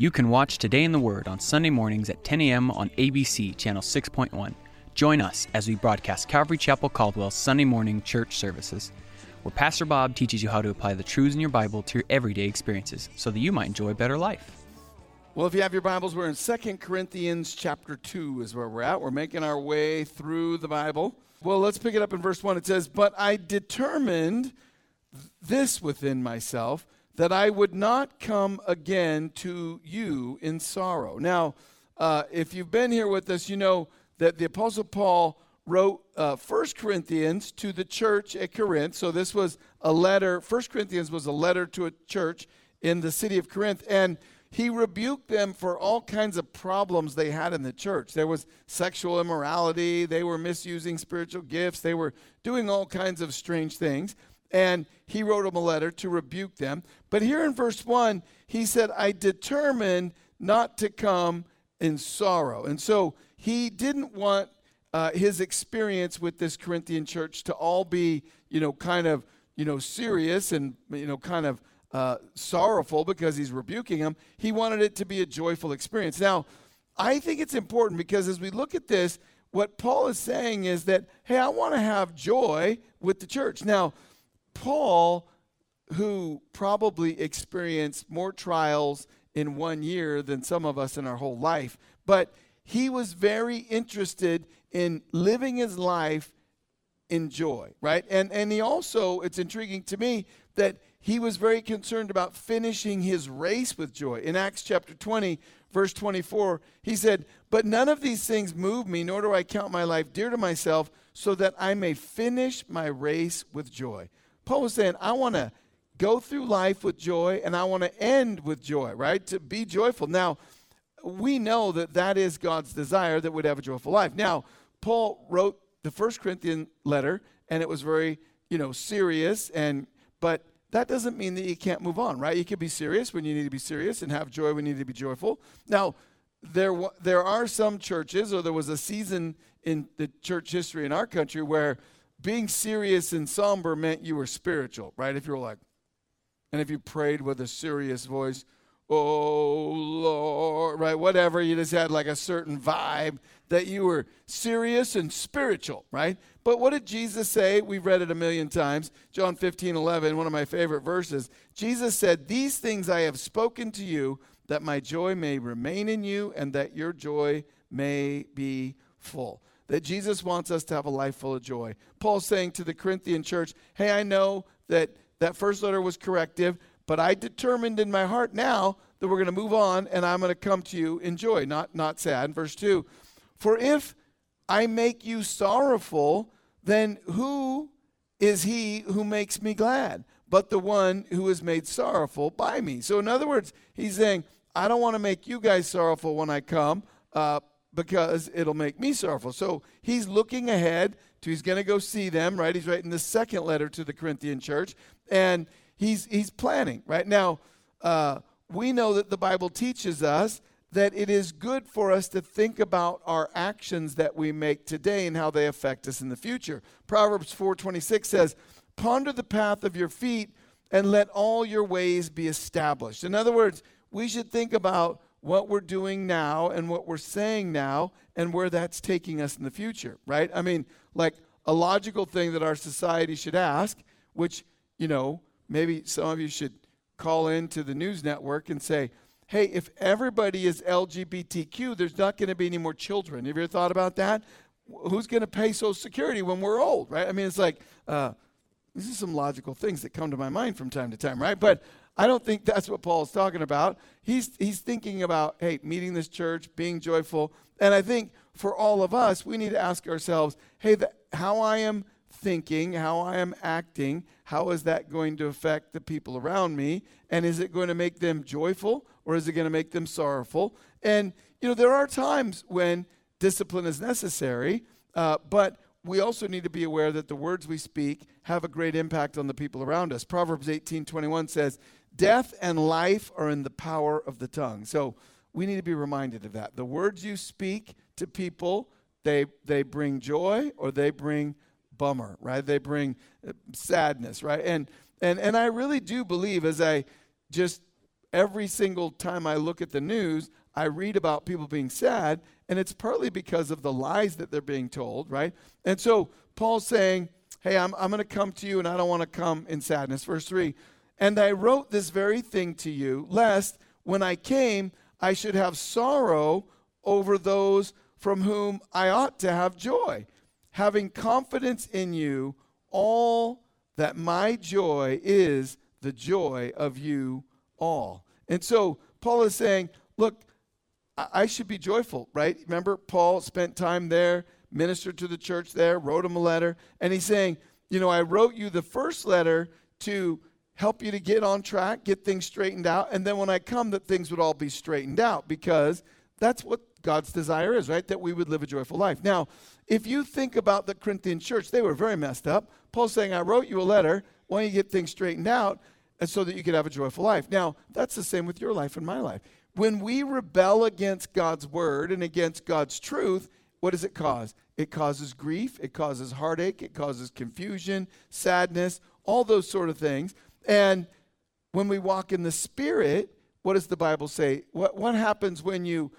You can watch Today in the Word on Sunday mornings at 10 a.m. on ABC Channel 6.1. Join us as we broadcast Calvary Chapel Caldwell's Sunday morning church services, where Pastor Bob teaches you how to apply the truths in your Bible to your everyday experiences so that you might enjoy a better life. Well, if you have your Bibles, we're in 2 Corinthians chapter 2 is where we're at. We're making our way through the Bible. Well, let's pick it up in verse 1. It says, But I determined this within myself that I would not come again to you in sorrow. Now, uh, if you've been here with us, you know that the Apostle Paul wrote uh, 1 Corinthians to the church at Corinth. So this was a letter, 1 Corinthians was a letter to a church in the city of Corinth. And he rebuked them for all kinds of problems they had in the church. There was sexual immorality, they were misusing spiritual gifts, they were doing all kinds of strange things and he wrote them a letter to rebuke them. But here in verse 1, he said, I determined not to come in sorrow. And so he didn't want uh, his experience with this Corinthian church to all be, you know, kind of, you know, serious and, you know, kind of uh, sorrowful because he's rebuking them. He wanted it to be a joyful experience. Now, I think it's important because as we look at this, what Paul is saying is that, hey, I want to have joy with the church. Now, Paul, who probably experienced more trials in one year than some of us in our whole life, but he was very interested in living his life in joy, right? And and he also, it's intriguing to me that he was very concerned about finishing his race with joy. In Acts chapter 20, verse 24, he said, But none of these things move me, nor do I count my life dear to myself, so that I may finish my race with joy. Paul was saying, I want to go through life with joy and I want to end with joy, right? To be joyful. Now, we know that that is God's desire that we'd have a joyful life. Now, Paul wrote the first Corinthian letter and it was very, you know, serious and but that doesn't mean that you can't move on, right? You can be serious when you need to be serious and have joy when you need to be joyful. Now, there there are some churches or there was a season in the church history in our country where being serious and somber meant you were spiritual, right? If you were like, and if you prayed with a serious voice, oh Lord, right? Whatever, you just had like a certain vibe that you were serious and spiritual, right? But what did Jesus say? We've read it a million times. John 15, 11, one of my favorite verses. Jesus said, These things I have spoken to you, that my joy may remain in you and that your joy may be full that Jesus wants us to have a life full of joy. Paul's saying to the Corinthian church, Hey, I know that that first letter was corrective, but I determined in my heart now that we're going to move on and I'm going to come to you in joy, not, not sad. Verse 2 For if I make you sorrowful, then who is he who makes me glad? But the one who is made sorrowful by me. So, in other words, he's saying, I don't want to make you guys sorrowful when I come. Uh, because it'll make me sorrowful. So he's looking ahead to he's going to go see them, right? He's writing the second letter to the Corinthian church, and he's he's planning right now. Uh, we know that the Bible teaches us that it is good for us to think about our actions that we make today and how they affect us in the future. Proverbs 4:26 says, "Ponder the path of your feet and let all your ways be established." In other words, we should think about what we're doing now and what we're saying now and where that's taking us in the future, right? I mean, like a logical thing that our society should ask, which, you know, maybe some of you should call into the news network and say, hey, if everybody is LGBTQ, there's not going to be any more children. Have you ever thought about that? Who's going to pay Social Security when we're old, right? I mean, it's like, uh, these are some logical things that come to my mind from time to time, right? But I don't think that's what Paul is talking about. He's, he's thinking about, hey, meeting this church, being joyful. And I think for all of us, we need to ask ourselves, hey, the, how I am thinking, how I am acting, how is that going to affect the people around me? And is it going to make them joyful or is it going to make them sorrowful? And, you know, there are times when discipline is necessary, uh, but we also need to be aware that the words we speak have a great impact on the people around us. Proverbs 18:21 says, "Death and life are in the power of the tongue." So, we need to be reminded of that. The words you speak to people, they they bring joy or they bring bummer, right? They bring uh, sadness, right? And and and I really do believe as I just every single time I look at the news, I read about people being sad, and it's partly because of the lies that they're being told, right? And so Paul's saying, Hey, I'm, I'm going to come to you, and I don't want to come in sadness. Verse 3 And I wrote this very thing to you, lest when I came, I should have sorrow over those from whom I ought to have joy having confidence in you, all that my joy is the joy of you all. And so Paul is saying, look, I should be joyful, right? Remember, Paul spent time there, ministered to the church there, wrote him a letter, and he's saying, you know, I wrote you the first letter to help you to get on track, get things straightened out, and then when I come, that things would all be straightened out because that's what God's desire is, right? That we would live a joyful life. Now, if you think about the Corinthian church, they were very messed up. Paul's saying, I wrote you a letter. Why don't you get things straightened out and so that you could have a joyful life? Now, that's the same with your life and my life. When we rebel against God's word and against God's truth, what does it cause? It causes grief, it causes heartache, it causes confusion, sadness, all those sort of things. And when we walk in the Spirit, what does the Bible say? What, what happens when you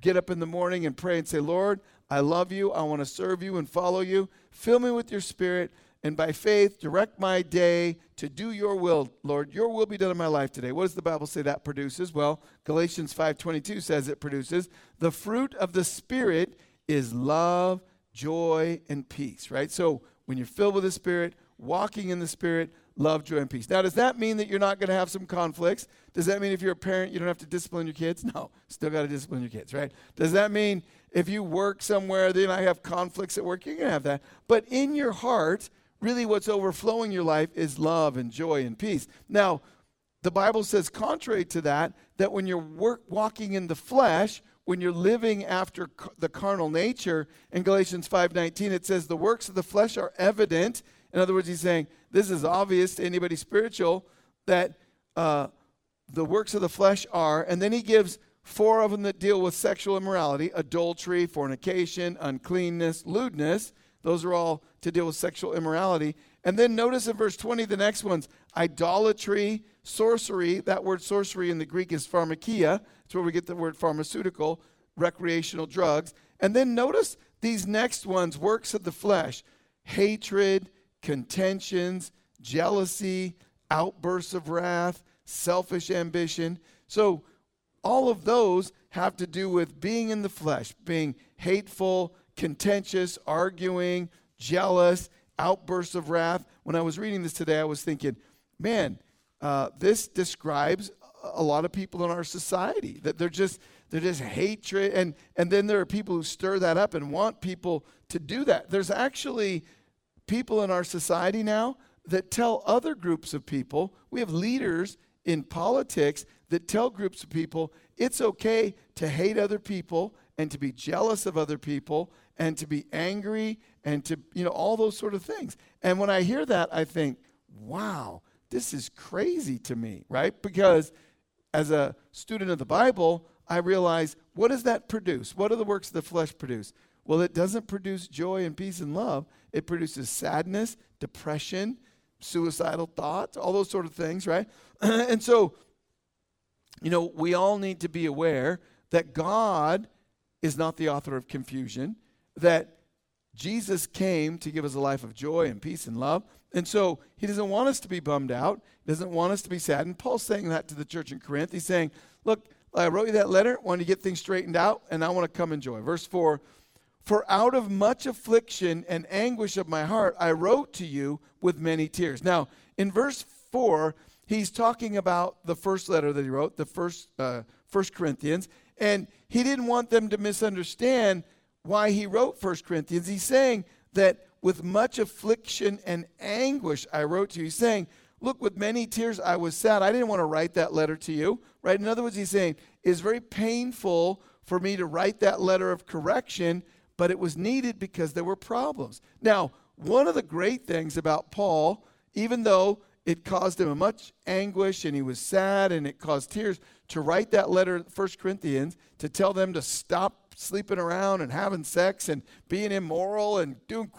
get up in the morning and pray and say, Lord, I love you. I want to serve you and follow you. Fill me with your spirit and by faith direct my day to do your will lord your will be done in my life today what does the bible say that produces well galatians 5.22 says it produces the fruit of the spirit is love joy and peace right so when you're filled with the spirit walking in the spirit love, joy, and peace. Now, does that mean that you're not going to have some conflicts? Does that mean if you're a parent, you don't have to discipline your kids? No, still got to discipline your kids, right? Does that mean if you work somewhere, then I have conflicts at work? You're going to have that. But in your heart, really what's overflowing your life is love and joy and peace. Now, the Bible says, contrary to that, that when you're work, walking in the flesh, when you're living after the carnal nature, in Galatians 5:19 it says the works of the flesh are evident. In other words, he's saying this is obvious to anybody spiritual that uh, the works of the flesh are, and then he gives four of them that deal with sexual immorality adultery, fornication, uncleanness, lewdness. Those are all to deal with sexual immorality. And then notice in verse 20, the next one's idolatry, sorcery. That word sorcery in the Greek is pharmakia. That's where we get the word pharmaceutical, recreational drugs. And then notice these next ones works of the flesh hatred, contentions, jealousy, outbursts of wrath, selfish ambition. So, all of those have to do with being in the flesh, being hateful, contentious, arguing, jealous, outbursts of wrath. When I was reading this today, I was thinking, man, uh, this describes a lot of people in our society that they're just they're just hatred and and then there are people who stir that up and want people to do that there's actually people in our society now that tell other groups of people, we have leaders in politics that tell groups of people it's okay to hate other people and to be jealous of other people and to be angry and to, you know, all those sort of things. And when I hear that, I think, wow, this is crazy to me, right? Because as a student of the Bible, I realize what does that produce? What do the works of the flesh produce? Well, it doesn't produce joy and peace and love. It produces sadness, depression, suicidal thoughts, all those sort of things, right? and so, you know, we all need to be aware that God is not the author of confusion, that Jesus came to give us a life of joy and peace and love. And so he doesn't want us to be bummed out. He doesn't want us to be sad. And Paul's saying that to the church in Corinth. He's saying, Look, I wrote you that letter, wanted to get things straightened out, and I want to come enjoy. Verse 4 for out of much affliction and anguish of my heart, I wrote to you with many tears. Now, in verse 4, he's talking about the first letter that he wrote, the first, uh, first Corinthians, and he didn't want them to misunderstand why he wrote First Corinthians. He's saying that with much affliction and anguish I wrote to you, He's saying, Look, with many tears I was sad. I didn't want to write that letter to you, right? In other words, he's saying, It's very painful for me to write that letter of correction, but it was needed because there were problems. Now, one of the great things about Paul, even though it caused him much anguish and he was sad and it caused tears to write that letter, 1 Corinthians, to tell them to stop sleeping around and having sex and being immoral and doing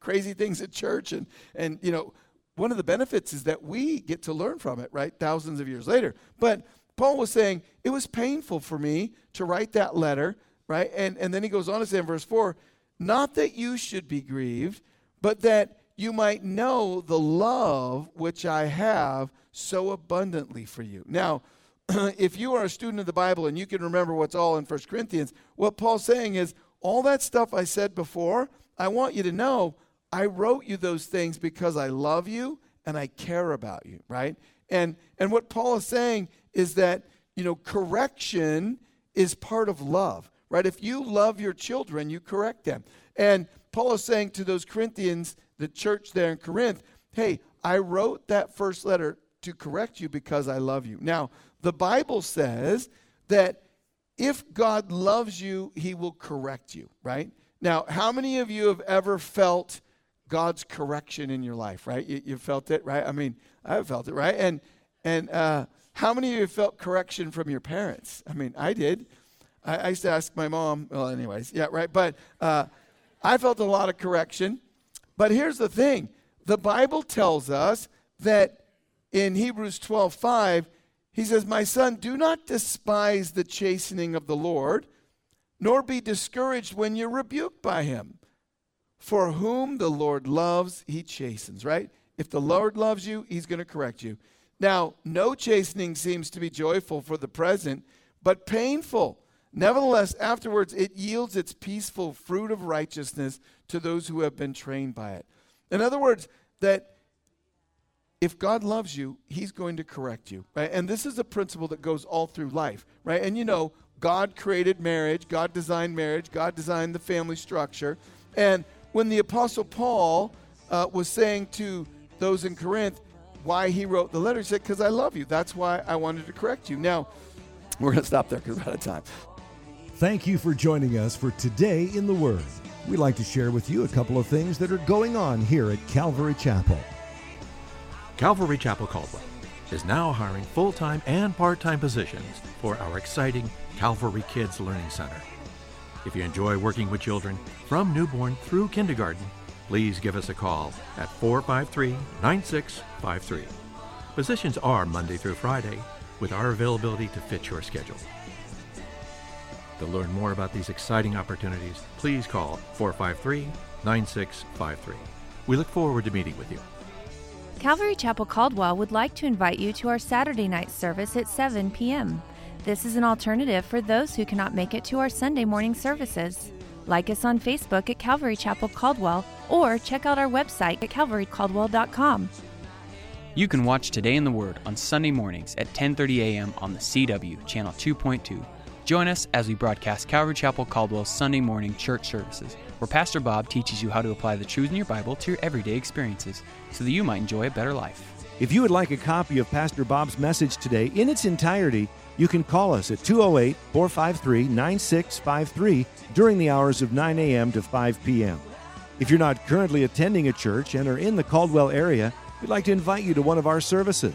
crazy things at church. And, and, you know, one of the benefits is that we get to learn from it, right? Thousands of years later. But Paul was saying, it was painful for me to write that letter, right? And, and then he goes on to say in verse 4 not that you should be grieved, but that you might know the love which I have so abundantly for you. Now, if you are a student of the Bible and you can remember what's all in 1 Corinthians, what Paul's saying is all that stuff I said before, I want you to know I wrote you those things because I love you and I care about you, right? And and what Paul is saying is that, you know, correction is part of love, right? If you love your children, you correct them. And Paul is saying to those Corinthians, the church there in Corinth, hey, I wrote that first letter to correct you because I love you. Now, the Bible says that if God loves you, he will correct you, right? Now, how many of you have ever felt God's correction in your life, right? You, you felt it, right? I mean, I've felt it, right? And and uh, how many of you felt correction from your parents? I mean, I did. I, I used to ask my mom. Well, anyways, yeah, right. But uh, I felt a lot of correction. But here's the thing: the Bible tells us that in Hebrews 12, 5, he says, My son, do not despise the chastening of the Lord, nor be discouraged when you're rebuked by him. For whom the Lord loves, he chastens, right? If the Lord loves you, he's going to correct you. Now, no chastening seems to be joyful for the present, but painful. Nevertheless, afterwards it yields its peaceful fruit of righteousness to those who have been trained by it. In other words, that if God loves you, He's going to correct you. Right? And this is a principle that goes all through life, right? And you know, God created marriage, God designed marriage, God designed the family structure. And when the Apostle Paul uh, was saying to those in Corinth why he wrote the letter, he said, Because I love you. That's why I wanted to correct you. Now, we're going to stop there because we're out of time. Thank you for joining us for Today in the Word. We'd like to share with you a couple of things that are going on here at Calvary Chapel. Calvary Chapel Caldwell is now hiring full time and part time positions for our exciting Calvary Kids Learning Center. If you enjoy working with children from newborn through kindergarten, please give us a call at 453 9653. Positions are Monday through Friday with our availability to fit your schedule. To learn more about these exciting opportunities, please call 453 9653. We look forward to meeting with you. Calvary Chapel Caldwell would like to invite you to our Saturday night service at 7 p.m. This is an alternative for those who cannot make it to our Sunday morning services. Like us on Facebook at Calvary Chapel Caldwell or check out our website at calvarycaldwell.com. You can watch Today in the Word on Sunday mornings at 10:30 a.m. on the CW channel 2.2. Join us as we broadcast Calvary Chapel Caldwell's Sunday morning church services where Pastor Bob teaches you how to apply the truths in your Bible to your everyday experiences so that you might enjoy a better life. If you would like a copy of Pastor Bob's message today in its entirety, you can call us at 208 453 9653 during the hours of 9 a.m. to 5 p.m. If you're not currently attending a church and are in the Caldwell area, we'd like to invite you to one of our services.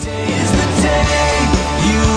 Today is the day you